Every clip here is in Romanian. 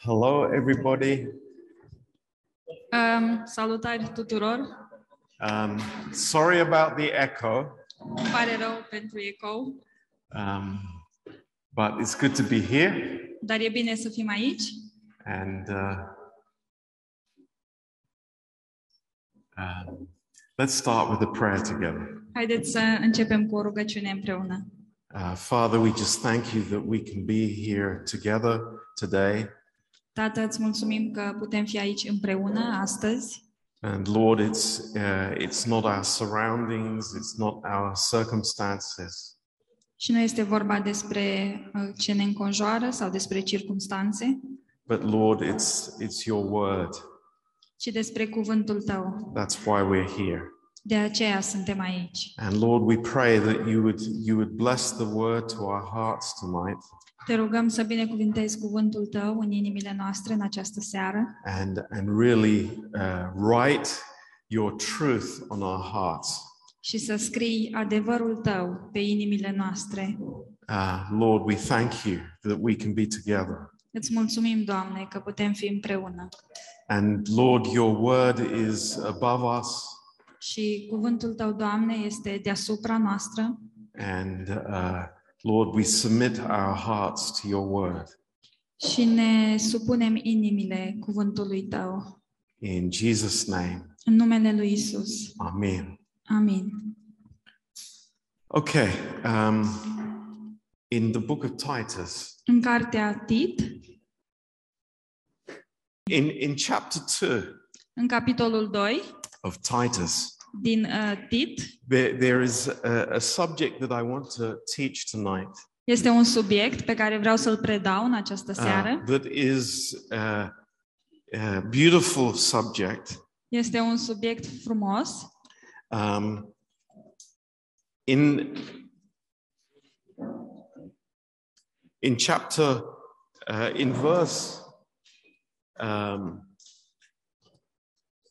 Hello, everybody. Um, salutare tuturor! Um, sorry about the echo, Îmi pare rău pentru ecou, um, but it's good to be here. dar e bine să fim aici. And uh, um, let's start with a prayer together. Haideți să începem cu o rugăciune împreună. Uh, Father, we just thank you that we can be here together today. Tată, îți mulțumim că putem fi aici împreună astăzi. And Lord, it's uh, it's not our surroundings, it's not our circumstances, Și nu este vorba despre uh, ce ne înconjoară sau despre circumstanțe, but Lord, it's it's your word. ci despre cuvântul tău. That's why we're here. De aceea suntem aici. And Lord, we pray that you would you would bless the word to our hearts tonight, Te rugăm să binecuvintezi cuvântul tău în inimile noastre în această seară and and really uh, write your truth on our hearts. și să scrii adevărul tău pe inimile noastre. Uh, Lord, we thank you that we can be together. Îți mulțumim, Doamne, că putem fi împreună. And Lord, your word is above us, Și cuvântul tău, Doamne, este deasupra noastră and uh, Lord, we submit our hearts to your word. și ne supunem inimile cuvântului tău. In Jesus' name, În numele lui Isus. Amen. Amin. Okay, um, in the book of Titus, În cartea Tit, in in chapter two în capitolul 2 of Titus, din uh, Tit, there, there is a, a subject that I want to teach tonight este un subiect pe care vreau să-l predau în această uh, seară. that is a, a beautiful subject. Este un subiect frumos. Um, in in chapter uh, in verse um,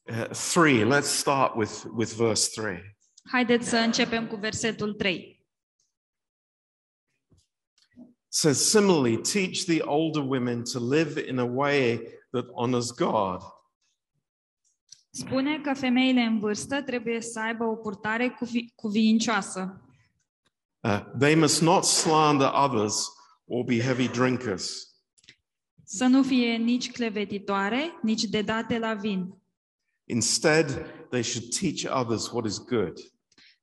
uh, three, let's start with with verse three. Haideți să începem cu versetul 3. says similarly teach the older women to live in a way that honors god Spune că femeile în vârstă trebuie să aibă o purtare cuvi- cuvincioasă. Uh, they must not slander others or be heavy drinkers Să nu fie nici clevetitoare, nici dedate la vin. Instead they should teach others what is good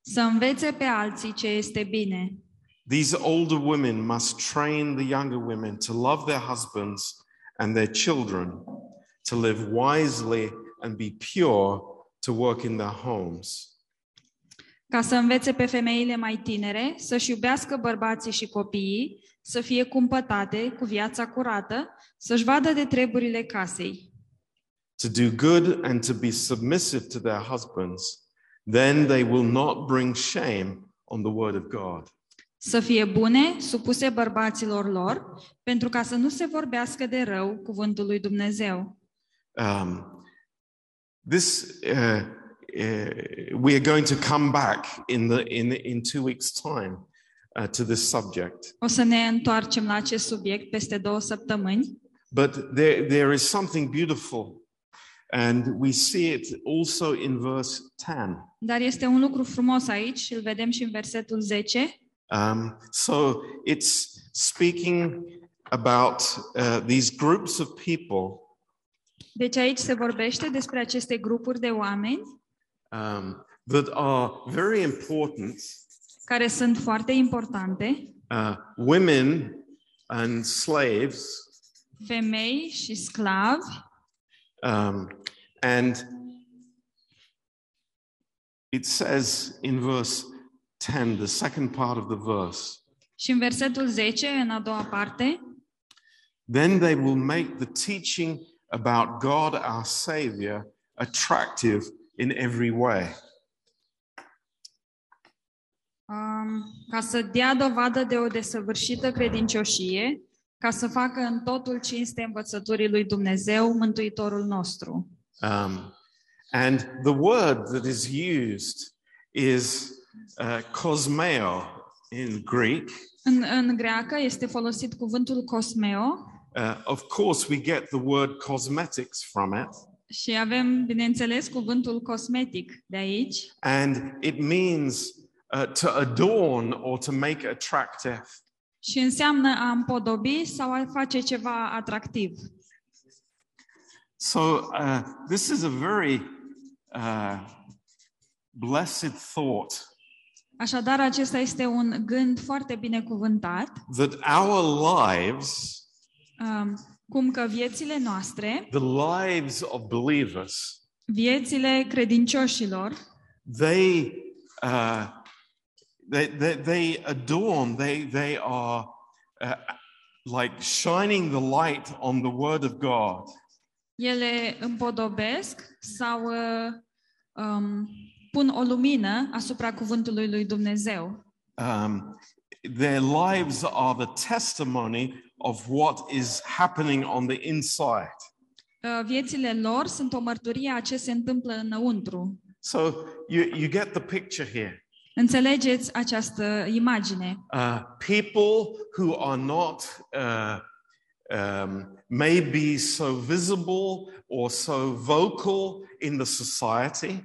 Să învețe pe alții ce este bine. these older women must train the younger women to love their husbands and their children to live wisely and be pure to work in their homes Ca să învețe pe femeile mai tinere să-și iubească bărbații și copiii, să fie cumpătate cu viața curată, să-și vadă de treburile casei. To do good and to be submissive to their husbands, then they will not bring shame on the word of God. Să fie bune, supuse bărbaților lor, pentru ca să nu se vorbească de rău cuvântul lui Dumnezeu. Um, this uh, uh, we are going to come back in the in in two weeks' time uh, to this subject. O să ne întoarcem la acest subiect peste două săptămâni, But there there is something beautiful, and we see it also in verse ten. dar este un lucru frumos aici și îl vedem și în versetul 10. Um, so it's speaking about uh, these groups of people Deci aici se vorbește despre aceste grupuri de oameni um, that are very important care sunt foarte importante, uh, women and slaves. femei și sclavi, Um, and it says in verse 10, the second part of the verse, și în versetul 10, în a doua parte, then they will make the teaching about God our Savior attractive in every way. um, ca să dea dovadă de o desăvârșită credincioșie, ca să facă în totul cinste învățăturii lui Dumnezeu, Mântuitorul nostru. Um, and the word that is used is uh, cosmeo in Greek, În, în greacă este folosit cuvântul cosmeo, Uh, of course, we get the word cosmetics from it, Și avem, bineînțeles, cuvântul cosmetic de aici and it means uh, to adorn or to make attractive. și înseamnă a împodobi sau a face ceva atractiv. So, uh, this is a very uh, blessed thought Așadar, acesta este un gând foarte binecuvântat, that our lives, um, cum că viețile noastre, the lives of believers, viețile credincioșilor, they, uh, they, they, they adorn, they, they are uh, like shining the light on the Word of God. Ele împodobesc sau uh, um, pun o lumină asupra cuvântului lui Dumnezeu. Um, their lives are the testimony of what is happening on the inside. Uh, viețile lor sunt o mărturie a ce se întâmplă înăuntru. So you, you get the picture here. Înțelegeți această imagine? Uh, people who are not uh, um, maybe so visible or so vocal in the society,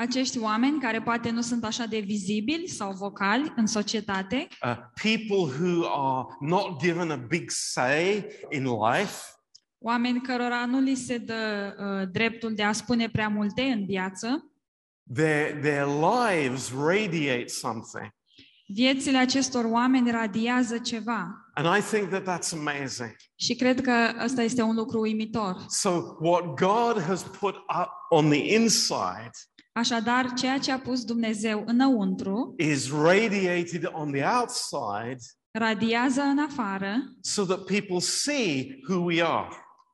Acești oameni care poate nu sunt așa de vizibili sau vocali în societate, uh, people who are not given a big say in life, oameni cărora nu li se dă uh, dreptul de a spune prea multe în viață, their, their lives radiate something. Viețile acestor oameni radiază ceva. And I think that that's amazing. Și cred că ăsta este un lucru uimitor. So, what God has put up on the inside Așadar, ceea ce a pus Dumnezeu înăuntru is radiated on the outside radiază în afară so that people see who we are.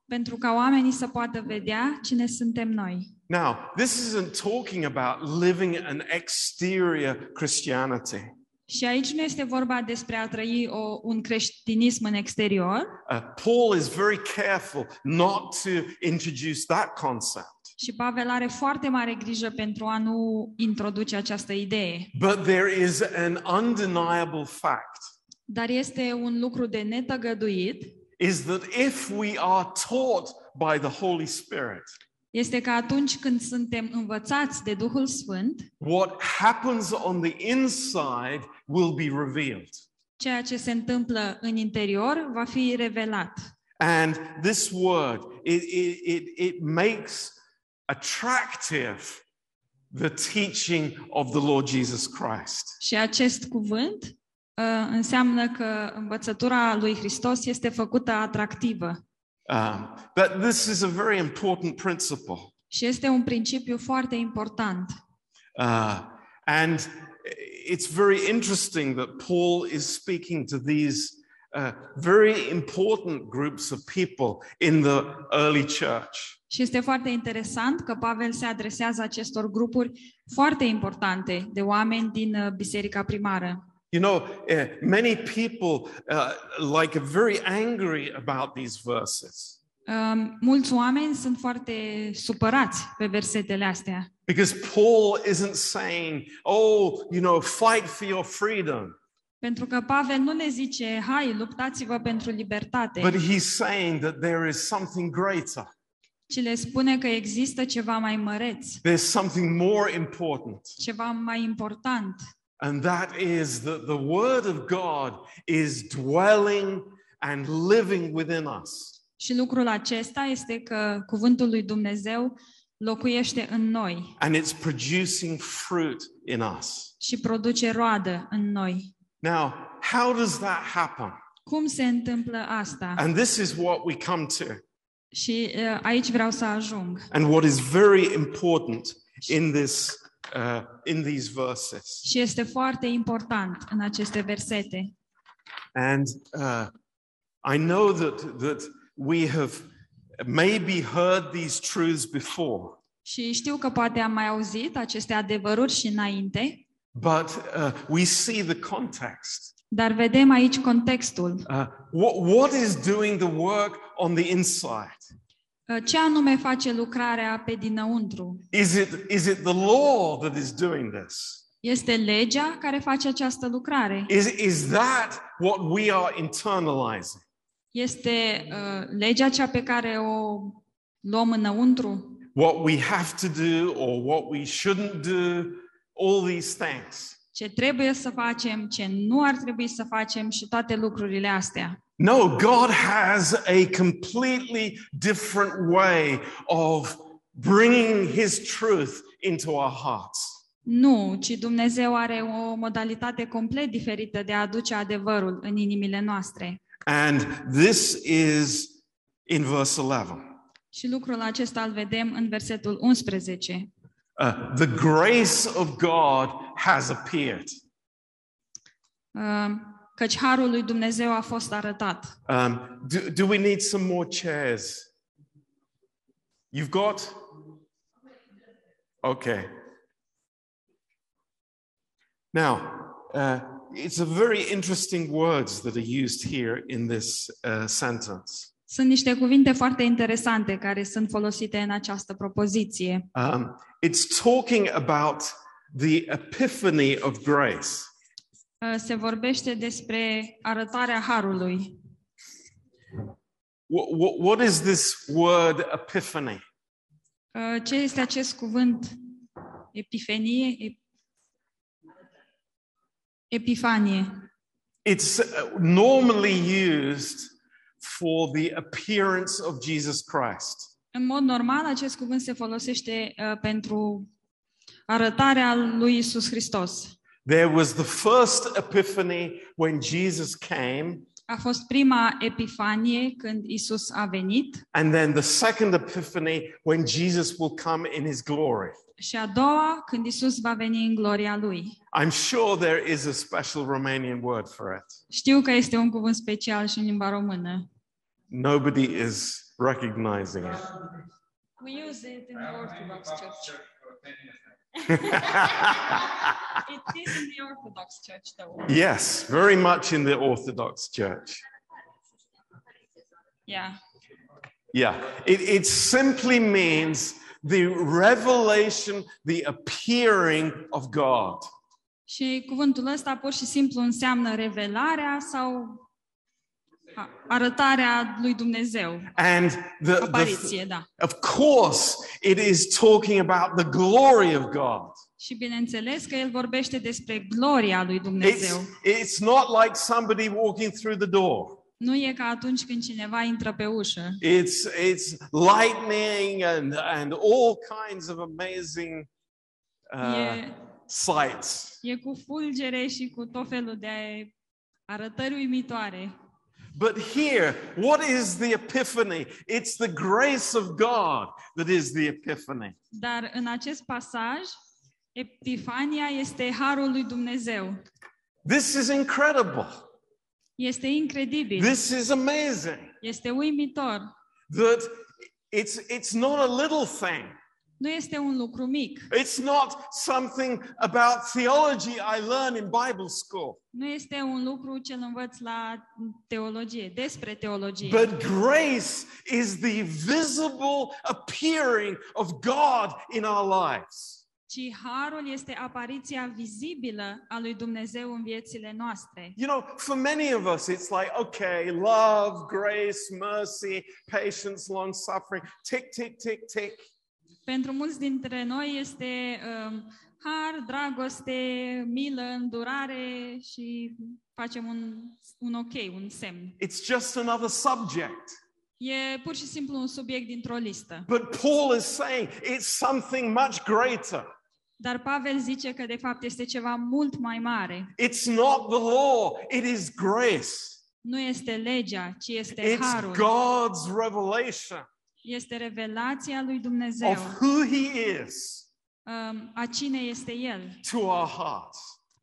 pentru ca oamenii să poată vedea cine suntem noi. Now, this isn't talking about living an exterior Christianity. Și aici nu este vorba despre a trăi o, un creștinism în exterior, Uh, Paul is very careful not to introduce that concept. și Pavel are foarte mare grijă pentru a nu introduce această idee. But there is an undeniable fact Dar este un lucru de netăgăduit, is that if we are taught by the Holy Spirit, este că atunci când suntem învățați de Duhul Sfânt, what happens on the inside will be revealed. ceea ce se întâmplă în interior va fi revelat. And this word, it, it, it, it makes attractive the teaching of the Lord Jesus Christ. Și acest cuvânt uh, înseamnă că învățătura lui Hristos este făcută atractivă. Um, but this is a very important principle. Și este un principiu foarte important. Uh, and it's very interesting that Paul is speaking to these uh, very important groups of people in the early church. Și este foarte interesant că Pavel se adresează acestor grupuri foarte importante de oameni din uh, biserica primară. You know, uh, many people uh, like are very angry about these verses Um, mulți oameni sunt foarte supărați pe versetele astea. because Paul isn't saying, "Oh, you know, fight for your freedom," Pentru că Pavel nu ne zice, hai, luptați-vă pentru libertate, but he's saying that there is something greater. ci le spune că există ceva mai măreț, There's something more important. ceva mai important. And that is that the Word of God is dwelling and living within us. Și lucrul acesta este că cuvântul lui Dumnezeu locuiește în noi And it's producing fruit in us. și produce roadă în noi. Now, how does that happen? Cum se întâmplă asta? And this is what we come to, Și uh, aici vreau să ajung. and what is very important in this uh, in these verses. Și este foarte important în aceste versete. And uh, I know that that we have maybe heard these truths before, Și știu că poate am mai auzit aceste adevăruri și înainte, but uh, we see the context. dar vedem aici contextul. Uh, what, what is doing the work on the inside? Uh, Ce anume face lucrarea pe dinăuntru? Is it, is it the law that is doing this? Este legea care face această lucrare? Is, is that what we are internalizing? Este uh, legea cea pe care o luăm înăuntru? What we have to do or what we shouldn't do, all these things. Ce trebuie să facem, ce nu ar trebui să facem și toate lucrurile astea. No, God has a completely different way of bringing His truth into our hearts. Nu, ci Dumnezeu are o modalitate complet diferită de a aduce adevărul în inimile noastre. And this is in verse 11. Și lucrul acesta îl vedem în versetul 11. Uh, the grace of God has appeared. Uh, Căci harul lui Dumnezeu a fost arătat. Um, do, do we need some more chairs? You've got? Okay. Now, uh, it's a very interesting words that are used here in this uh, sentence. Sunt niște cuvinte foarte interesante care sunt folosite în această propoziție. Um, it's talking about the epiphany of grace. Uh, Se vorbește despre arătarea harului. What, what, what is this word epiphany? Uh, Ce este acest cuvânt? Epifanie? Ep- Epifanie. It's uh, normally used for the appearance of Jesus Christ. În mod normal, acest cuvânt se folosește uh, pentru arătarea lui Isus Hristos. There was the first epiphany when Jesus came, A fost prima epifanie când Isus a venit and then the second epiphany when Jesus will come in his glory. și a doua când Isus va veni în gloria lui. I'm sure there is a special Romanian word for it. Știu că este un cuvânt special și în limba română. Nobody is recognizing it. We use it in the Orthodox Church. It is in the Orthodox Church though. yes, very much in the Orthodox Church. Yeah. Yeah, it, it simply means the revelation, the appearing of God. Și cuvântul ăsta pur și simplu înseamnă revelarea sau arătarea lui Dumnezeu. And the, the, Apariție, da. of course, it is talking about the glory of God. Și bineînțeles că el vorbește despre gloria lui It's, Dumnezeu. it's not like somebody walking through the door. Nu e ca atunci când cineva intră pe ușă. It's, it's lightning and, and all kinds of amazing uh, E, sights. e cu fulgere și cu tot felul de arătări uimitoare. But here, what is the epiphany? It's the grace of God that is the epiphany. Dar în acest pasaj, Epifania este harul lui Dumnezeu. This is incredible. Este incredibil. This is amazing. Este uimitor. That it's, it's not a little thing. Nu este un lucru mic. It's not something about theology I learn in Bible school. Nu este un lucru ce îl învăț la teologie, despre teologie. But grace is the visible appearing of God in our lives. ci harul este apariția vizibilă a lui Dumnezeu în viețile noastre. You know, for many of us, it's like, okay, love, grace, mercy, patience, long suffering, tick, tick, tick, tick. Pentru mulți dintre noi este um, har, dragoste, milă, îndurare și facem un, un ok, un semn. It's just another subject. E pur și simplu un subiect dintr-o listă. But Paul is saying it's something much greater. Dar Pavel zice că de fapt este ceva mult mai mare. It's not the law, it is grace. Nu este legea, ci este It's harul. God's revelation Este revelația lui Dumnezeu. of who He is um, a cine este El to our hearts.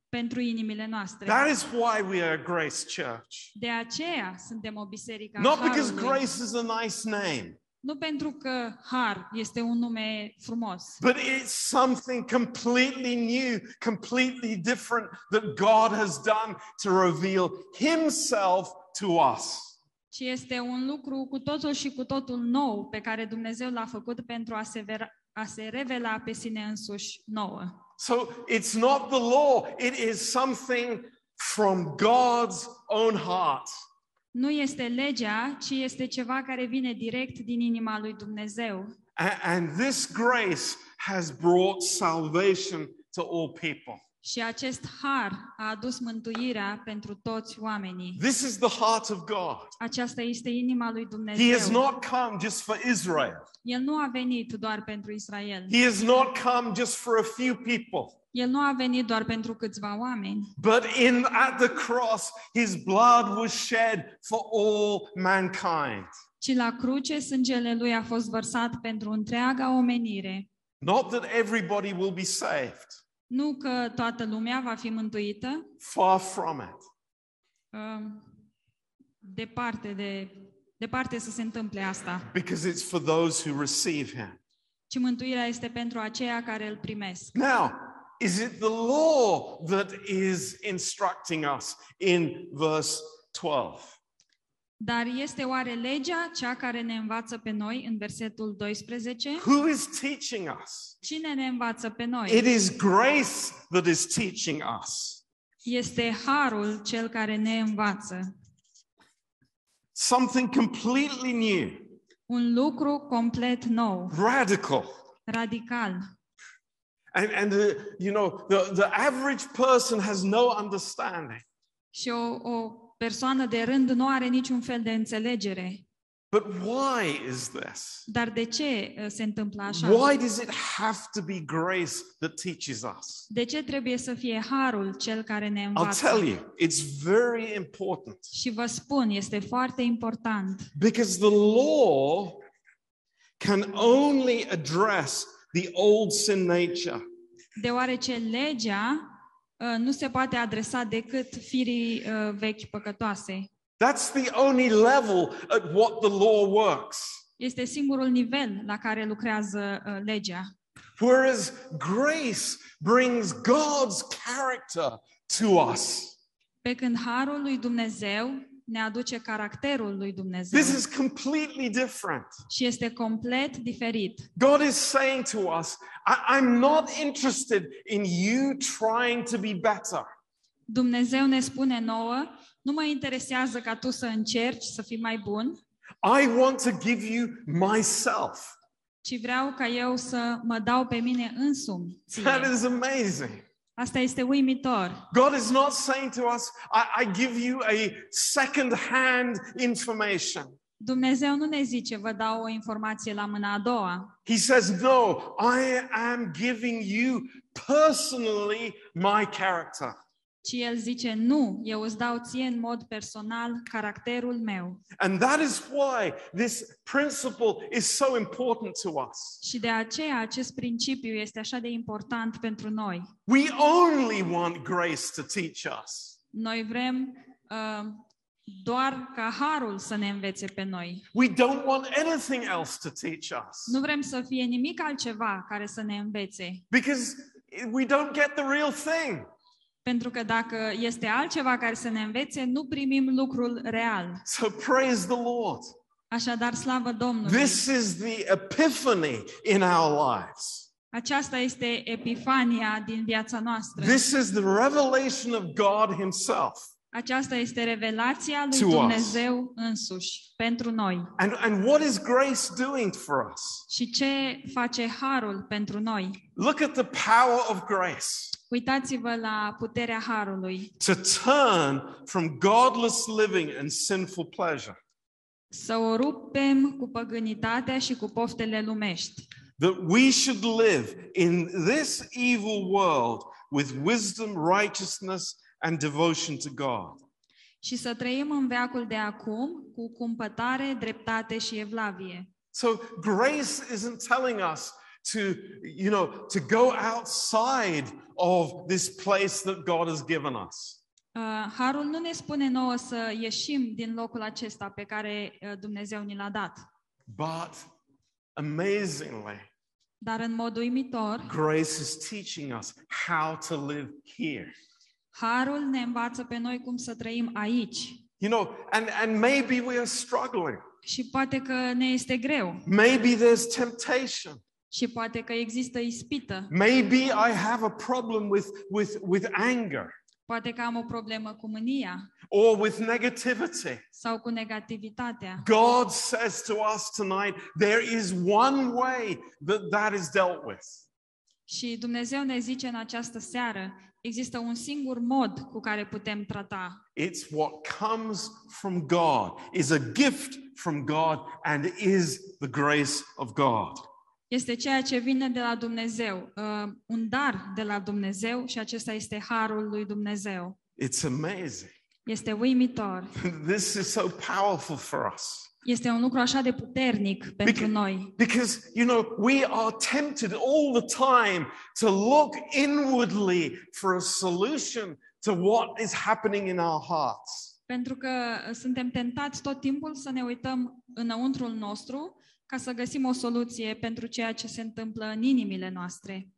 pentru inimile noastre. That is why we are a grace church. De aceea suntem o biserică Not because grace is a nice name, Nu pentru că har este un nume frumos, but it's something completely new, completely different that God has done to reveal Himself to us. Ci este un lucru cu totul și cu totul nou pe care Dumnezeu l-a făcut pentru a se, vera, a se revela pe sine însuși nouă. So it's not the law, it is something from God's own heart. nu este legea, ci este ceva care vine direct din inima lui Dumnezeu. A- And this grace has brought salvation to all people. Și acest har a adus mântuirea pentru toți oamenii. This is the heart of God. Aceasta este inima lui He has Dumnezeu. not come just for Israel. El nu a venit doar pentru Israel. He has not come just for a few people. El nu a venit doar pentru câțiva oameni, But in at the cross, his blood was shed for all mankind. ci la cruce sângele lui a fost vărsat pentru întreaga omenire. Not that everybody will be saved. Nu că toată lumea va fi mântuită, Far from it. uh, departe de departe să se întâmple asta, Because it's for those who receive him. ci mântuirea este pentru aceia care îl primesc. Now, is it the law that is instructing us in verse 12? Dar este oare legea cea care ne învață pe noi în versetul 12? Who is teaching us? Cine ne învață pe It noi? is grace that is teaching us. Este harul cel care ne învață. Something completely new, Un lucru complet nou, radical. radical. And, and the, you know, the, the average person has no understanding. Și o, o persoană de rând nu are niciun fel de înțelegere. But why is this? Dar de ce uh, se întâmplă așa? Why does it have to be grace that teaches us? De ce trebuie să fie harul cel care ne I'll învață? tell you, it's very important Și vă spun, este foarte important, because the law can only address the old sin nature. deoarece legea uh, nu se poate adresa decât firii uh, vechi păcătoase. That's the only level at what the law works. Este singurul nivel la care lucrează uh, legea. Whereas grace brings God's character to us. Pe când harul lui Dumnezeu ne aduce caracterul lui Dumnezeu This is completely different. și este complet diferit. God is saying to us, I- I'm not interested in you trying to be better. Dumnezeu ne spune nouă, nu mă interesează ca tu să încerci să fii mai bun, I want to give you myself. ci vreau ca eu să mă dau pe mine însumi. That ție. is amazing. Asta este uimitor. God is not saying to us, I, I give you a second hand information. Dumnezeu nu ne zice, vă dau o informație la mâna a doua, He says, No, I am giving you personally my character. Ci El zice, nu, eu îți dau ție în mod personal caracterul meu. And that is why this principle is so important to us. Și de aceea acest principiu este așa de important pentru noi. We only want grace to teach us. Noi vrem uh, doar ca harul să ne învețe pe noi. We don't want anything else to teach us Nu vrem să fie nimic altceva care să ne învețe. because we don't get the real thing. Pentru că dacă este altceva care să ne învețe, nu primim lucrul real. So praise the Lord. Așadar, slavă Domnului! This is the epiphany in our lives. Aceasta este epifania din viața noastră. This is the revelation of God Himself. Aceasta este revelația lui To us. Dumnezeu însuși pentru noi. And, and what is grace doing for us? Și ce face harul pentru noi? Look at the power of grace Uitați-vă la puterea harului. to turn from godless living and sinful pleasure. Să o rupem cu păgânitatea și cu poftele lumești. that we should live in this evil world with wisdom, righteousness, and devotion to God. Și să trăim în veacul de acum cu cumpătare, dreptate și evlavie. So grace isn't telling us to, you know, to go outside of this place that God has given us. Uh, Harul nu ne spune nouă să ieșim din locul acesta pe care uh, Dumnezeu ni l-a dat. But amazingly, Dar în mod uimitor, grace is teaching us how to live here. Harul ne învață pe noi cum să trăim aici. You know, and, and maybe we are struggling. Și poate că ne este greu. Maybe there's temptation. Și poate că există ispită. Maybe I have a problem with, with, with anger. Poate că am o problemă cu mânia or with negativity. sau cu negativitatea. God says to us tonight there is one way that that is dealt with. Și Dumnezeu ne zice în această seară, există un singur mod cu care putem trata. It's what comes from God, is a gift from God, and is the grace of God. Este ceea ce vine de la Dumnezeu, uh, un dar de la Dumnezeu și acesta este harul lui Dumnezeu. It's amazing. Este uimitor. This is so powerful for us. Este un lucru așa de puternic pentru Beca- noi. Because, you know, we are tempted all the time to look inwardly for a solution to what is happening in our hearts. Pentru că uh, suntem tentați tot timpul să ne uităm înăuntrul nostru ca să găsim o soluție pentru ceea ce se întâmplă în inimile noastre.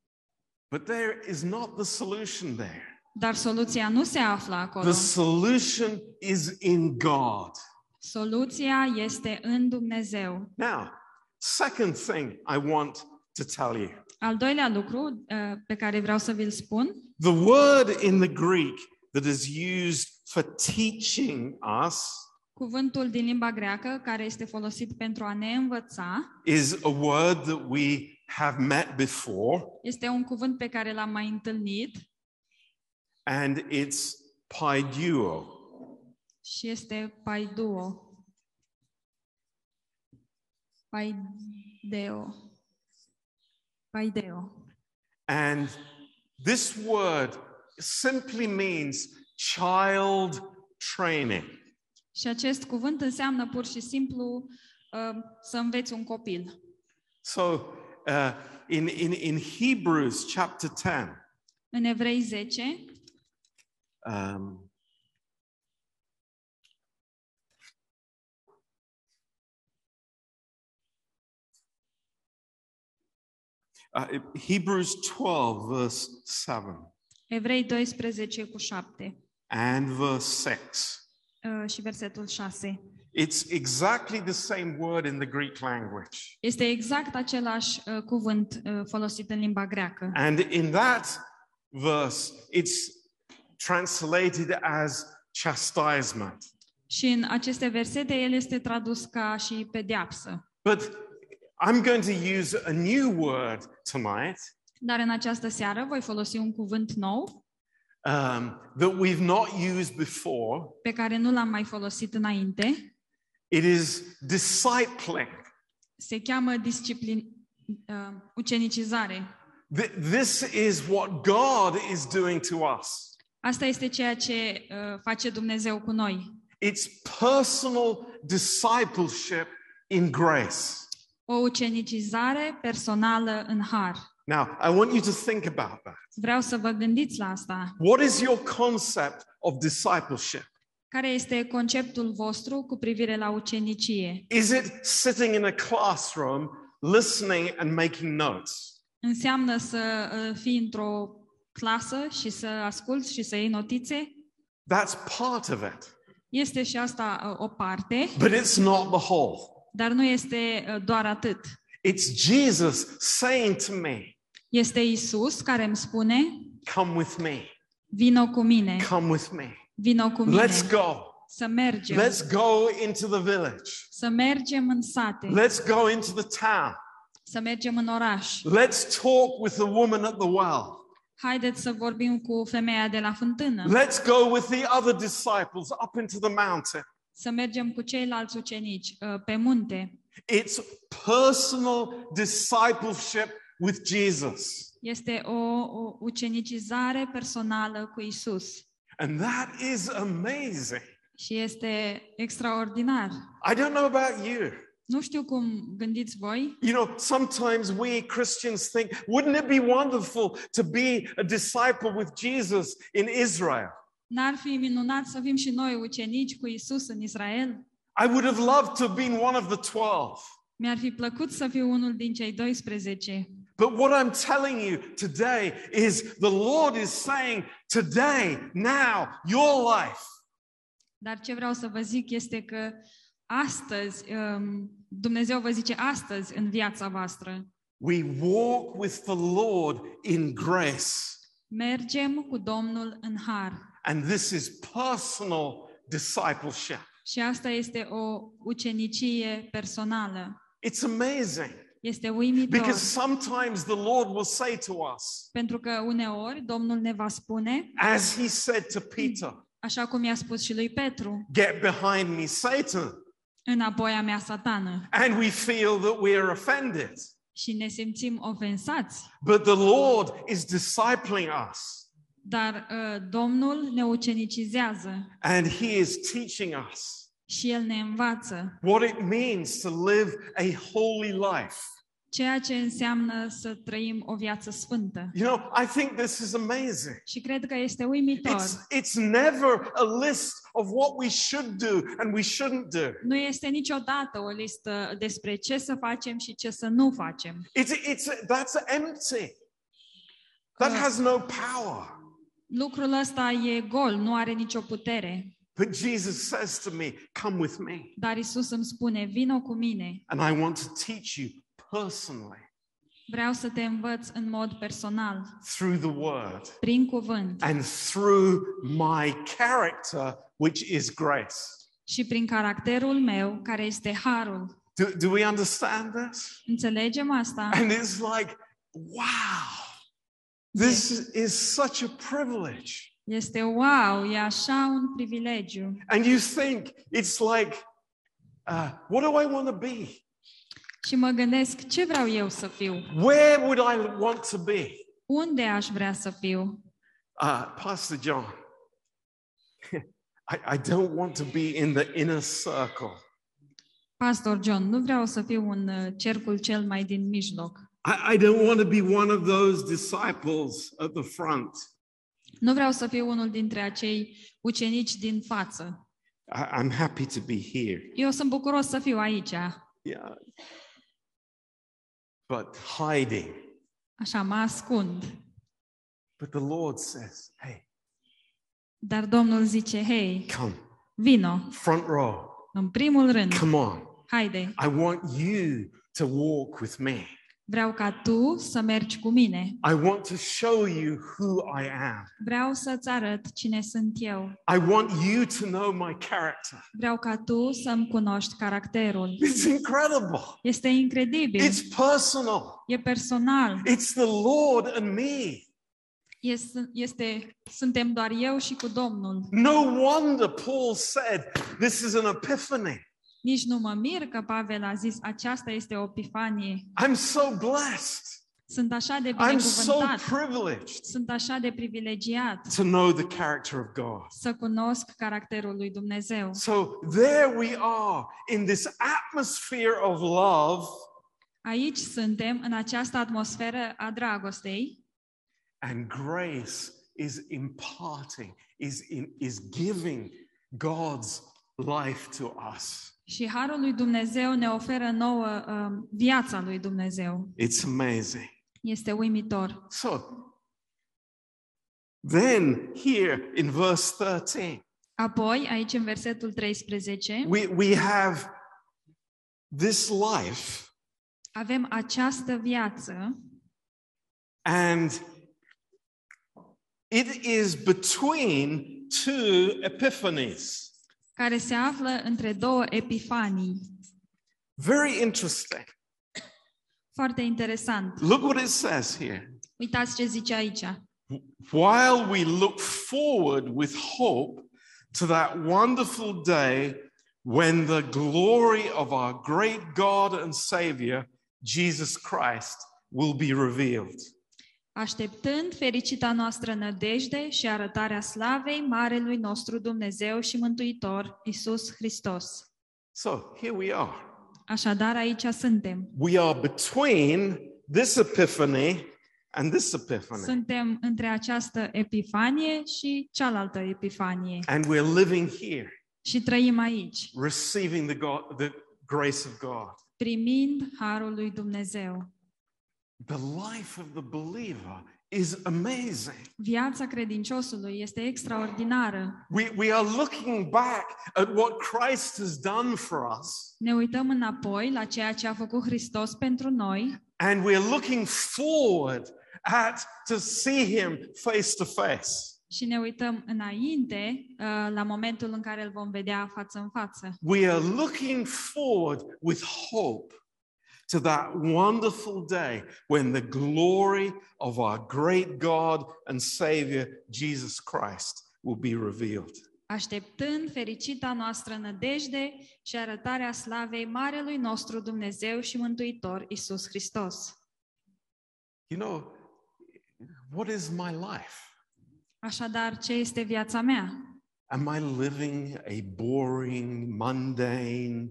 But there is not the solution there. Dar soluția nu se află acolo. The solution is in God. Soluția este în Dumnezeu. Now, second thing I want to tell you Al doilea lucru uh, pe care vreau să vi-l spun the word in the Greek that is used for teaching us Cuvântul din limba greacă care este folosit pentru a ne învăța is a word that we have met before, este un cuvânt pe care l-am mai întâlnit and it's paiduo. și este paiduo. Paideo. Paideo. And this word simply means child training. Și acest cuvânt înseamnă pur și simplu uh, să înveți un copil. So, uh, in, in, in Hebrews chapter 10, În Evrei 10, um, uh, Hebrews 12, verse 7 Evrei 12 cu 7 and verse 6. Uh, și versetul 6. It's exactly the same word in the Greek language. Este exact același uh, cuvânt uh, folosit în limba greacă. And in that verse, it's translated as chastisement. Și în aceste versete el este tradus ca și pedeapsă. But I'm going to use a new word tonight Dar în această seară voi folosi un cuvânt nou um, that we've not used before. pe care nu l-am mai folosit înainte. It is discipling. Se cheamă disciplin, uh, ucenicizare. Th- This is what God is doing to us. Asta este ceea ce uh, face Dumnezeu cu noi. It's personal discipleship in grace. O ucenicizare personală în har. Now, I want you to think about that. Vreau să vă gândiți la asta. What is your concept of discipleship? Care este conceptul vostru cu privire la ucenicie? Is it sitting in a classroom, listening and making notes? Înseamnă să uh, fii într-o clasă și să asculți și să iei notițe? That's part of it, Este și asta uh, o parte, but it's not the whole. dar nu este uh, doar atât. It's Jesus saying to me, Este Isus care îmi spune, Come with me, vino cu mine, come with me. vino cu mine, Let's go. să mergem, Let's go into the village. să mergem în sate, Let's go into the town. să mergem în oraș. Let's talk with the woman at the well. Haideți să vorbim cu femeia de la fântână, Let's go with the other disciples up into the mountain. să mergem cu ceilalți ucenici uh, pe munte. It's personal discipleship with Jesus. Este o, o ucenicizare personală cu Isus And that is amazing. și este extraordinar. I don't know about you. Nu știu cum gândiți voi, You know, sometimes we Christians think, wouldn't it be wonderful to be a disciple with Jesus in Israel? n-ar fi minunat să fim și noi ucenici cu Isus în Israel? I would have loved to have been one of the 12. Mi-ar fi plăcut să fiu unul din cei 12. But what I'm telling you today is the Lord is saying, today, now, your life Dar ce vreau să vă zic este că astăzi, um, Dumnezeu vă zice astăzi în viața voastră, we walk with the Lord in grace. mergem cu Domnul în har. And this is personal discipleship. Și asta este o ucenicie personală. It's amazing Este uimitor. because sometimes the Lord will say to us, Pentru că uneori Domnul ne va spune, as he said to Peter, așa cum i-a spus și lui Petru, Get behind me, Satan. înapoi a mea satană. And we feel that we are offended. Și ne simțim ofensați. But the Lord is discipling us Dar uh, Domnul ne ucenicizează and he is teaching us și El ne învață what it means to live a holy life. Ceea ce înseamnă să trăim o viață sfântă. You know, I think this is amazing. Și cred că este uimitor. It's, it's never a list of what we should do and we shouldn't do. Nu este niciodată o listă despre ce să facem și ce să nu facem. It's, it's, that's empty. That Uh, has no power. Lucrul ăsta e gol, nu are nicio putere. But Jesus says to me, Come with me. Dar Isus îmi spune, vino cu mine. And I want to teach you personally Vreau să te învăț în mod personal, through the word prin cuvânt and through my character, which is grace. și prin caracterul meu, care este harul. Do, do we understand this? Înțelegem asta? And it's like, wow, this is such a privilege. Este wow, e așa un privilegiu. And you think it's like, uh, what do I want to be? Și mă gândesc, ce vreau eu să fiu? Where would I want to be? Unde aș vrea să fiu? Uh, Pastor John, I, I don't want to be in the inner circle. Pastor John, nu vreau să fiu în uh, cercul cel mai din mijloc. I, I don't want to be one of those disciples at the front. Nu vreau să fiu unul dintre acei ucenici din față. I, I'm happy to be here. Eu sunt bucuros să fiu aici, Yeah. But hiding. așa mă ascund. But the Lord says, hey, Dar Domnul zice, hei, come, vino, front row. în primul rând, Come on. haide, I want you to walk with me. Vreau ca tu să mergi cu mine. I want to show you who I am. Vreau să-ți arăt cine sunt eu. I want you to know my character. Vreau ca tu să-mi cunoști caracterul. It's incredible. Este incredibil. It's personal. E personal. It's the Lord and me. Este, este, suntem doar eu și cu Domnul. No wonder Paul said, This is an epiphany. Nici nu mă mir că Pavel a zis aceasta este o epifanie. I'm so blessed. Sunt așa de I'm so binecuvântat. privileged Sunt așa de privilegiat to know the character of God. să cunosc caracterul lui Dumnezeu. So there we are in this atmosphere of love, Aici suntem, în această atmosferă a dragostei and grace is imparting, is, in, is giving God's life to us. Și Harul lui Dumnezeu ne oferă nouă um, viața lui Dumnezeu. It's amazing. Este uimitor. So, then here in verse 13, Apoi, aici în versetul 13, we, we have this life, avem această viață and it is between two epiphanies. Care se află între două epifanii. Very interesting. Foarte interesant. Look what it says here. Uitați ce zice aici. While we look forward with hope to that wonderful day when the glory of our great God and Savior, Jesus Christ, will be revealed. Așteptând fericita noastră nădejde și arătarea slavei Marelui nostru Dumnezeu și Mântuitor, Isus Hristos. So here we are. Așadar, aici suntem. We are between this epiphany and this epiphany. Suntem între această epifanie și cealaltă epifanie. And we're living here, Și trăim aici, receiving the, God, the grace of God. primind harul lui Dumnezeu. The life of the believer is amazing. Viața credinciosului este extraordinară. We, we are looking back at what Christ has done for us, Ne uităm înapoi la ceea ce a făcut Hristos pentru noi and we're looking forward at to see him face to face. Și ne uităm înainte uh, la momentul în care îl vom vedea față în față. We are looking forward with hope to that wonderful day when the glory of our great God and Savior Jesus Christ will be revealed. Așteptând fericita noastră nădejde și arătarea slavei Marelui nostru Dumnezeu și Mântuitor Isus Hristos. You know, what is my life? Așadar, ce este viața mea? Am I living a boring, mundane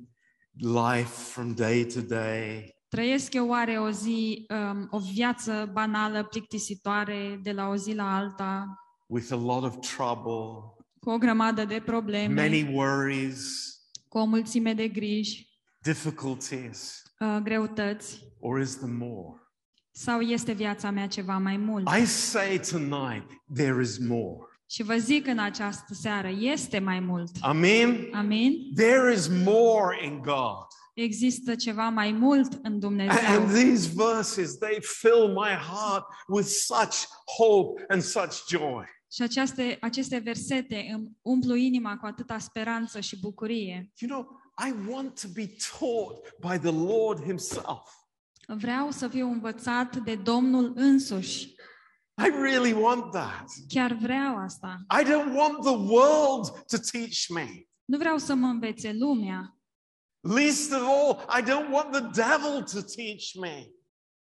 life from day to day? Trăiesc eu oare o zi, um, o viață banală, plictisitoare, de la o zi la alta, with a lot of trouble, cu o grămadă de probleme, many worries, cu o mulțime de griji, difficulties, uh, greutăți? or is there more? Sau este viața mea ceva mai mult? I say tonight, there is more. Și vă zic în această seară, este mai mult. Amen? Amin? There is more in God. Există ceva mai mult în Dumnezeu. And these verses, they fill my heart with such hope and such joy. Și aceste, aceste versete îmi umplu inima cu atâta speranță și bucurie. You know, I want to be taught by the Lord Himself. Vreau să fiu învățat de Domnul însuși. I really want that. Chiar vreau asta. I don't want the world to teach me. Nu vreau să mă învețe lumea Least of all, I don't want the devil to teach me.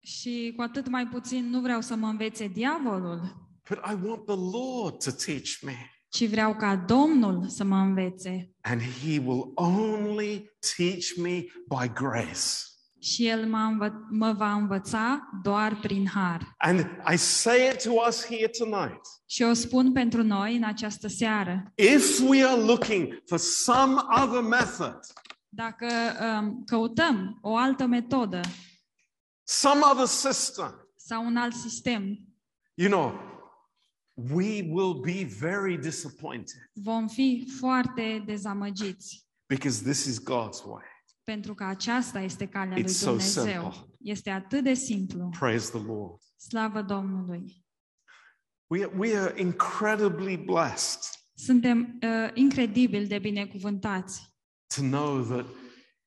și cu atât mai puțin nu vreau să mă învețe diavolul, But I want the Lord to teach me. ci vreau ca Domnul să mă învețe. And He will only teach me by grace. Și El mă, învă- mă va învăța doar prin har. And I say it to us here tonight. Și o spun pentru noi în această seară. If we are looking for some other method, Dacă um, căutăm o altă metodă some other system, sau un alt sistem, you know, we will be very disappointed vom fi foarte dezamăgiți. because this is God's way. Pentru că aceasta este calea lui It's so Dumnezeu. simple. Este atât de simplu. Praise the Lord. Slavă Domnului! We are, we are incredibly blessed Suntem uh, incredibil de binecuvântați to know that,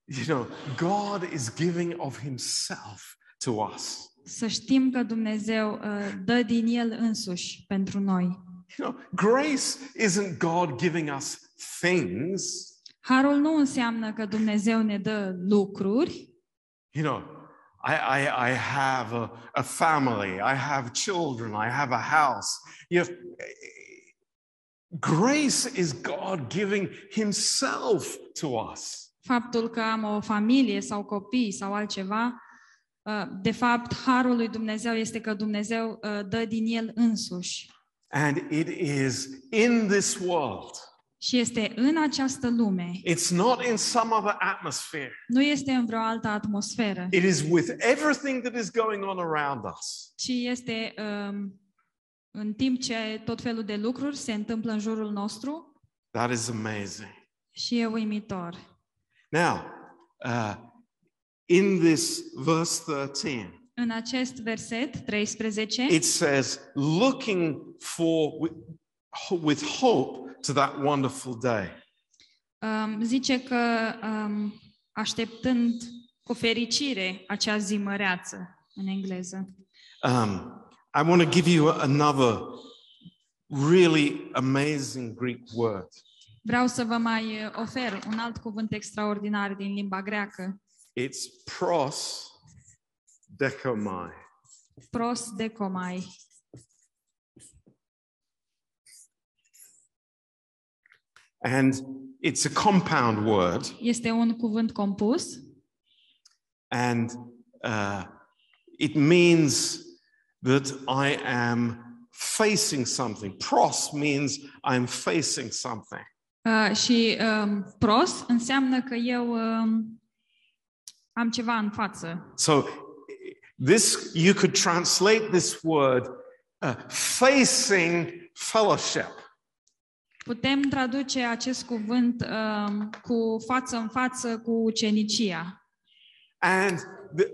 you know, God is giving of Himself to us. să știm că Dumnezeu uh, dă din El însuși pentru noi. You know, grace isn't God giving us things. Harul nu înseamnă că Dumnezeu ne dă lucruri, You know, I, I, I have a, a family, I have children, I have a house. You know, grace is God giving Himself to us. faptul că am o familie sau copii sau altceva, uh, de fapt, harul lui Dumnezeu este că Dumnezeu uh, dă din El însuși. And it is in this world. Și este în această lume, It's not in some other atmosphere. nu este în vreo altă atmosferă, It is with everything that is going on around us. ci este um, în timp ce tot felul de lucruri se întâmplă în jurul nostru That is amazing. și e uimitor. Now, uh, in this verse 13, În acest verset 13 it says, looking for with, with hope to that wonderful day. um, zice că um, așteptând cu fericire acea zi măreață în engleză. Um, I want to give you another really amazing Greek word. Vreau să vă mai uh, ofer un alt cuvânt extraordinar din limba greacă, It's pros decomai. pros decomai. And it's a compound word. Este un cuvânt compus And uh, it means that I am facing something. Pros means I'm facing something. uh, și um, pros înseamnă că eu um, am ceva în față. So, this you could translate this word uh, facing fellowship. Putem traduce acest cuvânt um, cu față în față cu ucenicia, And the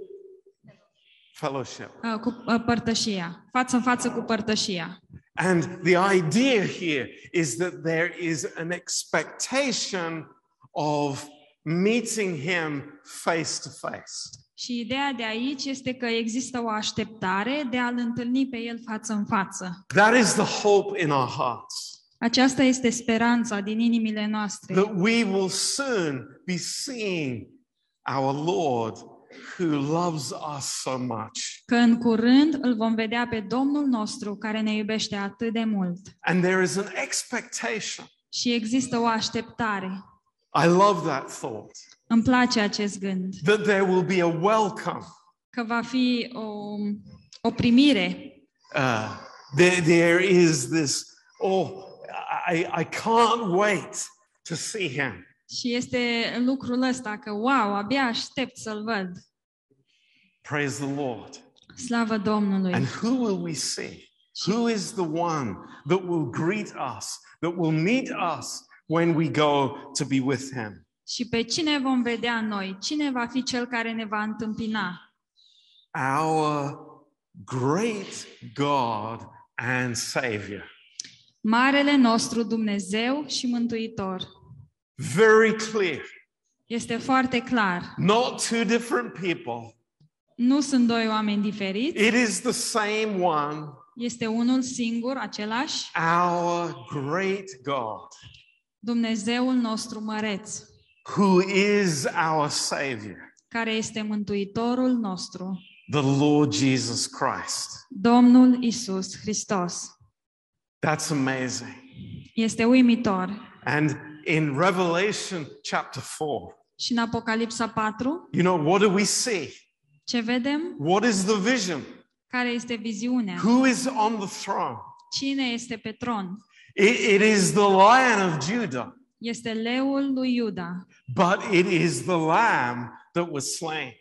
fellowship. uh, cu uh, părtășia, față în față cu părtășia. And the idea here is that there is an expectation of meeting him face to face. Și ideea de aici este că există o așteptare de a-L întâlni pe El față în față. That is the hope in our hearts. Aceasta este speranța din inimile noastre. That we will soon be seeing our Lord who loves us so much. Că în curând îl vom vedea pe Domnul nostru care ne iubește atât de mult. And there is an expectation. Și există o așteptare. I love that thought Îmi place acest gând. that there will be a welcome. Că va fi o, o primire. Uh, there, there is this, oh, I, I can't wait to see him. Și este lucrul ăsta că, wow, abia aștept să-L văd. Praise the Lord. Slavă Domnului! And who will we see? Who is the one that will greet us, that will meet us when we go to be with him? Și pe cine vom vedea noi? Cine va fi cel care ne va întâmpina? Our great God and Savior. Marele nostru Dumnezeu și Mântuitor. Very clear. Este foarte clar. Not two different people. Nu sunt doi oameni diferiți. It is the same one, Este unul singur, același, our great God, Dumnezeul nostru măreț, who is our Savior, care este Mântuitorul nostru, the Lord Jesus Christ. Domnul Isus Hristos. That's amazing. Este uimitor. And in Revelation chapter 4, Și în Apocalipsa 4, you know, what do we see? ce vedem? What is the vision? Care este viziunea? Who is on the throne? Cine este pe tron? It, it is the Lion of Judah, Este leul lui Iuda, but it is the Lamb that was slain.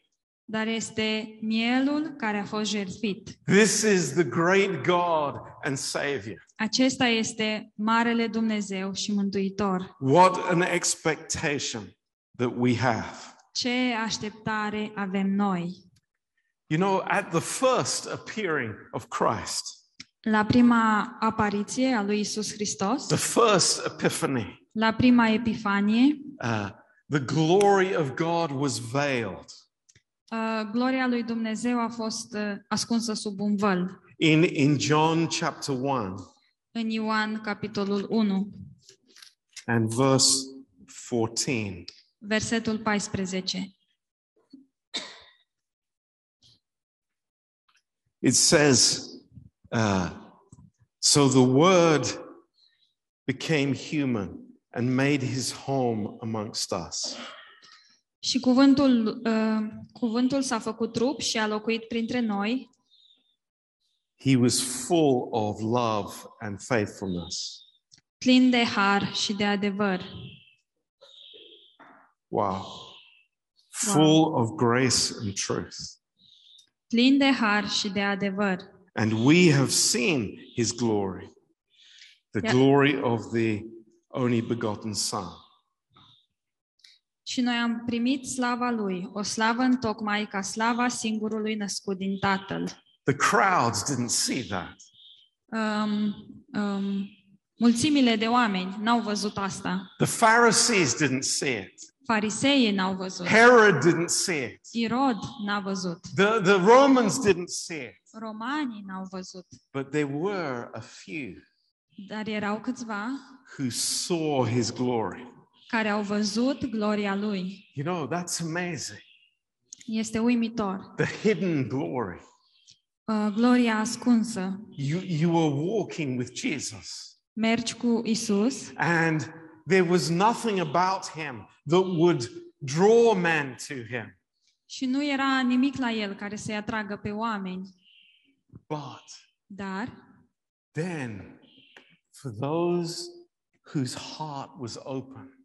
Dar este mielul care a fost jertfit. This is the great God and Savior. Acesta este Marele Dumnezeu și Mântuitor. What an expectation that we have. Ce așteptare avem noi! You know, at the first appearing of Christ, La prima apariție a lui Isus Hristos, the first epiphany, la prima epifanie, uh, the glory of God was veiled. Uh, gloria lui Dumnezeu a fost uh, ascunsă sub un văl. In, in John chapter 1 În Ioan, capitolul 1, and verse 14, versetul 14. it says, uh, So the Word became human and made his home amongst us. Și cuvântul, uh, cuvântul s-a făcut trup și a locuit printre noi. He was full of love and faithfulness. plin de har și de adevăr, Wow. Full of grace and truth. plin de har și de adevăr. And we have seen his glory, the Yeah. glory of the only begotten Son. Și noi am primit slava lui, o slavă întocmai ca slava singurului născut din Tatăl. The crowds didn't see that. Um, um, mulțimile de oameni n-au văzut asta. The Pharisees didn't see it. Fariseii n-au văzut. Herod didn't see it. Irod n-a văzut. The, the Romans didn't see it. Romanii n-au văzut. But there were a few Dar erau câțiva who saw his glory. Care au văzut gloria lui. You know, that's amazing. Este uimitor. The hidden glory. Uh, gloria ascunsă. You, you were walking with Jesus, Mergi cu Isus and there was nothing about him that would draw men to him. și nu era nimic la el care să-i atragă pe oameni. But Dar then, for those whose heart was open,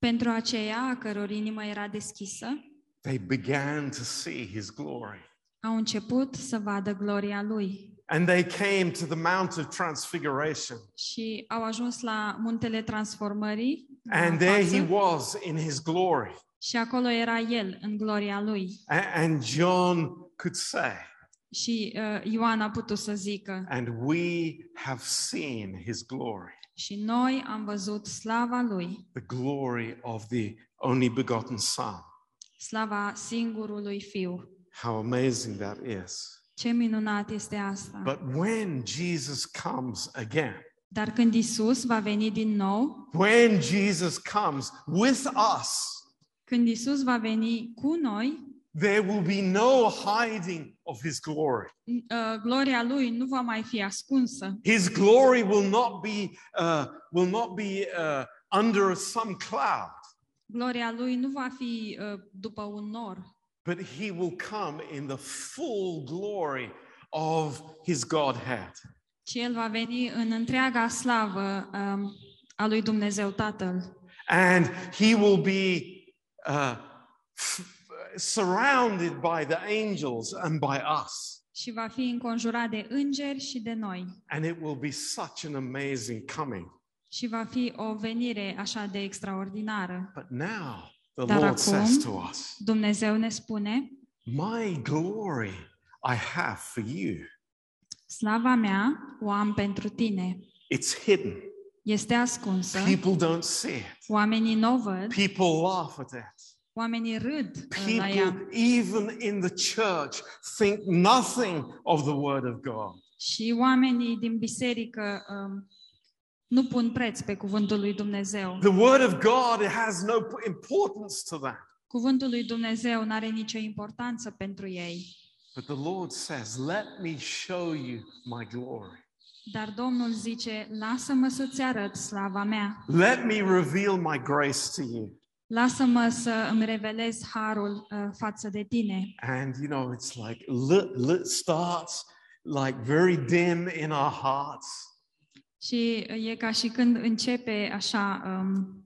pentru aceia a căror inimă era deschisă, they began to see his glory. au început să vadă gloria lui And they came to the Mount of Transfiguration. și au ajuns la muntele transformării la And there he față, was in his glory. și acolo era el în gloria lui. A- And John could say, Și uh, Ioan a putut să zică, and we have seen his glory, și noi am văzut slava lui, the glory of the only begotten Son. slava singurului fiu. How amazing that is. Ce minunat este asta! But when Jesus comes again, Dar când Isus va veni din nou, when Jesus comes with us, când Isus va veni cu noi, there will be no hiding of his glory. uh, gloria lui nu va mai fi ascunsă. His glory will not be uh, will not be uh, under some cloud, Gloria lui nu va fi uh, după un nor, but he will come in the full glory of his Godhead. ci el va veni în întreaga slavă um, a lui Dumnezeu Tatăl. And he will be uh, f- surrounded by the angels and by us. Și va fi înconjurat de îngeri și de noi. And it will be such an amazing coming. Și va fi o venire așa de extraordinară. But now the Dar Lord says to acum us, Dumnezeu ne spune, My glory I have for you. slava mea o am pentru tine. It's hidden. Este ascunsă, People don't see it. oamenii nu o văd, People laugh at it. Oamenii râd uh, la ea. People, even in the church, think nothing of the Word of God. Și oamenii din biserică um, nu pun preț pe cuvântul lui Dumnezeu. The Word of God has no importance to that. Cuvântul lui Dumnezeu nu are nicio importanță pentru ei. But the Lord says, Let me show you my glory. Dar Domnul zice, lasă-mă să-ți arăt slava mea. Let me reveal my grace to you. Lasă-mă să îmi revelez harul uh, față de tine. And you know, it's like lit, lit starts like very dim in our hearts. Și uh, e ca și când începe așa um,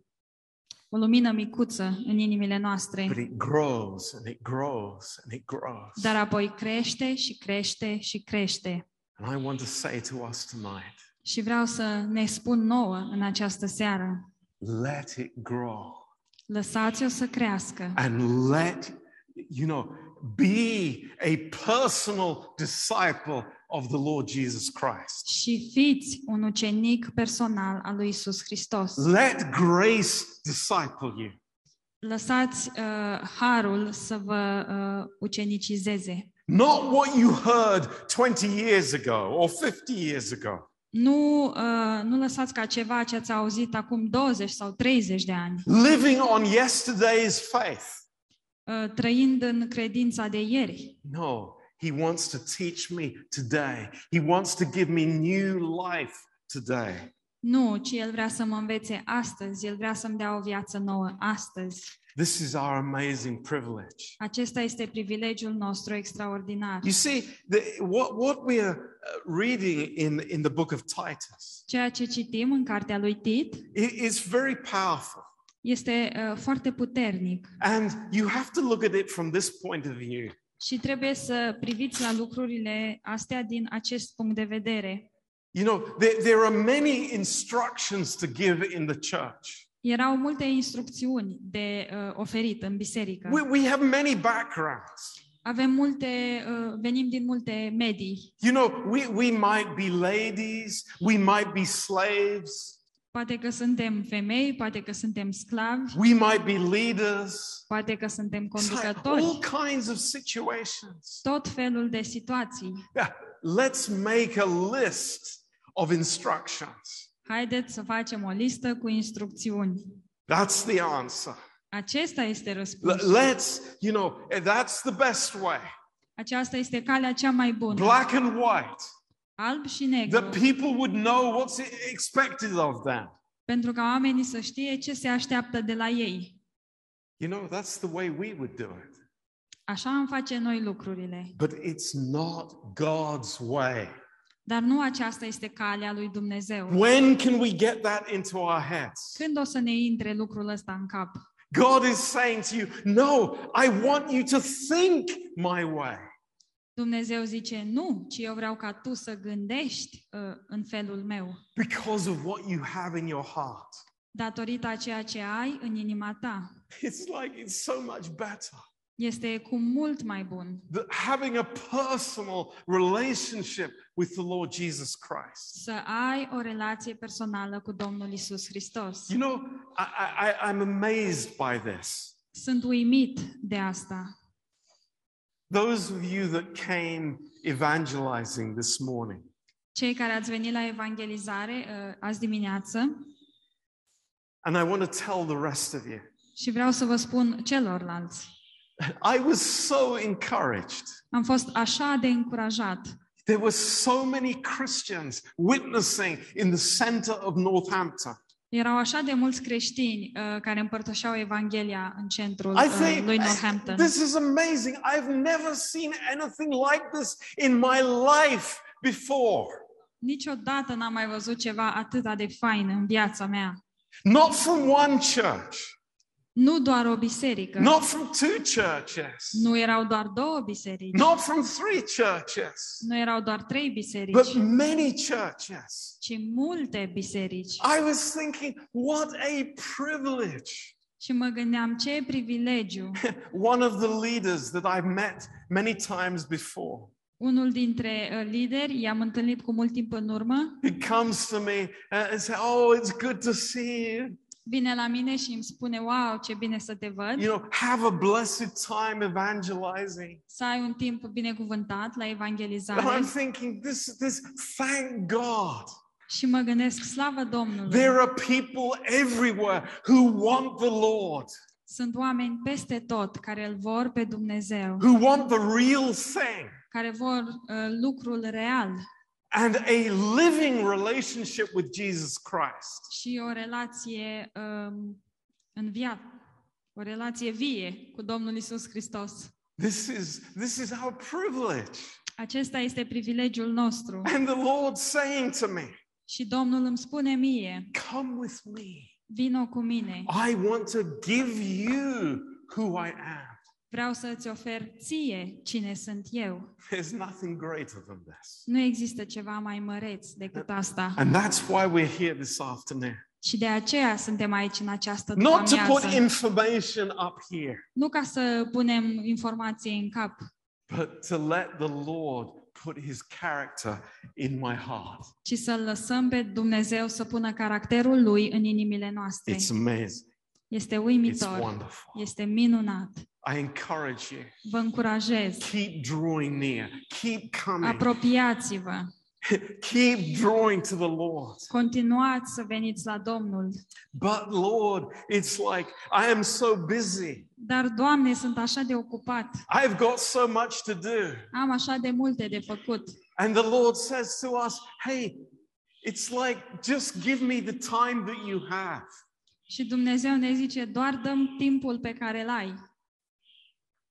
o lumină micuță în inimile noastre, But it grows and it grows and it grows. dar apoi crește și crește și crește. And I want to say to us tonight, Și vreau să ne spun nouă în această seară, let it grow lăsați-o să crească and let, you know, be a personal disciple of the Lord Jesus Christ. și fiți un ucenic personal al lui Isus Hristos. Let grace disciple you. Lăsați uh, harul să vă uh, ucenicizeze. Not what you heard 20 years ago or 50 years ago. Nu, uh, nu lăsați ca ceva ce ați auzit acum 20 sau 30 de ani, Living on yesterday's faith. uh, trăind în credința de ieri. No, He wants to teach me today. He wants to give me new life today. Nu, ci El vrea să mă învețe astăzi, El vrea să-mi dea o viață nouă astăzi. This is our amazing privilege. Acesta este privilegiul nostru extraordinar. You see, the, what, what we are uh, reading in, in the book of Titus Ceea ce citim în cartea lui Tit i- is very powerful. este uh, foarte puternic And you have to look at it from this point of view. și trebuie să priviți la lucrurile astea din acest punct de vedere. You know, there, there are many instructions to give in the church. Erau multe instrucțiuni de uh, oferit în biserică. We, we have many backgrounds. Avem multe, uh, venim din multe medii. You know, we, we might be ladies, we might be slaves, Poate că suntem femei, poate că suntem sclavi, we might be leaders. poate că suntem like all kinds of situations. Tot felul de situații. Yeah, let's make a list of instructions. Haideți să facem o listă cu instrucțiuni. That's the answer. Acesta este L- răspunsul. Let's, you know, that's the best way. Aceasta este calea cea mai bună. Black and white. Alb și negru. That people would know what's expected of them. Pentru ca oamenii să știe ce se așteaptă de la ei. You know, that's the way we would do it. Așa am face noi lucrurile. But it's not God's way. Dar nu aceasta este calea lui Dumnezeu. When can we get that into our heads? Când o să ne intre lucrul ăsta în cap? God is saying to you, No, I want you to think my way. Dumnezeu zice, nu, ci eu vreau ca tu să gândești uh, în felul meu, because of what you have in your heart. datorită a ceea ce ai în inima ta. It's like it's so much better. Este cu mult mai bun The, having a personal relationship with the Lord Jesus Christ. să ai o relație personală cu Domnul Isus Hristos. You know, I, I, I'm amazed by this. Sunt uimit de asta. Those of you that came evangelizing this morning, Cei care ați venit la evangelizare uh, azi dimineață and I want to tell the rest of you, și vreau să vă spun celorlalți. I was so encouraged. Am fost așa de încurajat. There were so many Christians witnessing in the center of Northampton. Erau așa de mulți creștini uh, care împărtășeau Evanghelia în centrul I uh, think lui Northampton. this is amazing. I've never seen anything like this in my life before. Niciodată n-am mai văzut ceva atât de fain în viața mea. Not from one church, Nu doar o biserică. not from two churches, Nu erau doar două biserici. not from three churches, Nu erau doar trei biserici, but many churches. ci multe biserici. I was thinking, what a privilege. Și mă gândeam ce privilegiu. One of the leaders that I've met many times before, Unul dintre uh, lideri, i-am întâlnit cu mult timp în urmă, he comes to me uh, and says, Oh, it's good to see you. Vine la mine și îmi spune, wow, ce bine să te văd, You know, have a blessed time evangelizing. să ai un timp binecuvântat la And evangelizare. I'm thinking, this, this, thank God. Și mă gândesc, slavă Domnului, There are people everywhere who want the Lord, sunt oameni peste tot care îl vor pe Dumnezeu, who want the real thing care vor uh, lucrul real and a living relationship with Jesus Christ. și o relație um, în viață, o relație vie cu Domnul Isus Hristos. This is, this is our privilege. Acesta este privilegiul nostru. And the Lord saying to me, Și Domnul îmi spune mie, Come with me. vino cu mine, I want to give you who I am. Vreau să îți ofer ție cine sunt eu. There's nothing greater than this. Nu există ceva mai măreț decât asta. And that's why we're here this afternoon. Și de aceea suntem aici în această Not to put după information up here, Nu ca să punem informații în cap, but to let the Lord put his character in my heart. ci să-L lăsăm pe Dumnezeu să pună caracterul Lui în inimile noastre. It's amazing. Este It's uimitor, wonderful. este minunat. I encourage you. Vă încurajez, Keep drawing near. Keep coming. apropiați-vă, Keep drawing to the Lord. continuați să veniți la Domnul. But Lord, it's like I am so busy. Dar, Doamne, sunt așa de ocupat, I've got so much to do. am așa de multe de făcut. And the Lord says to us, hey, it's like just give me the time that you have. Și Dumnezeu ne zice, doar dăm timpul pe care îl ai.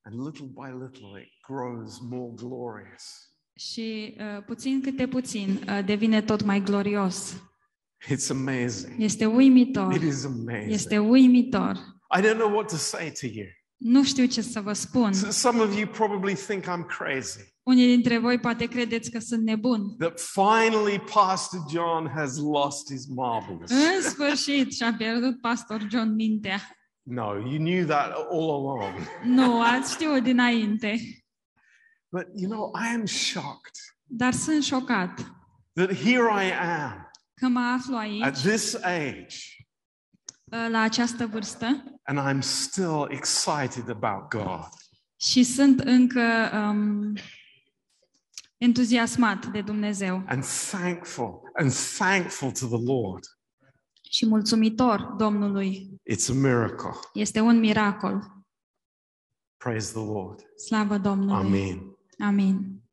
And little by little it grows more glorious. Și uh, puțin câte puțin uh, devine tot mai glorios. It's amazing. Este uimitor. It is amazing. Este uimitor. I don't know what to say to you. Nu știu ce să vă spun. S- Some of you probably think I'm crazy. Unii dintre voi poate credeți că sunt nebun. That finally Pastor John has lost his marbles. În sfârșit și-a pierdut pastor John mintea. No, you knew that all along. Nu, ați știut dinainte. But you know, I am shocked Dar sunt șocat that here I am că mă aflu at aici, this age uh, la această vârstă, and I'm still excited about God. și sunt încă um, entuziasmat de Dumnezeu and thankful and thankful to the Lord. Și mulțumitor Domnului. It's a miracle. Este un miracol. Praise the Lord. Slavă Domnului. Amen. Amin.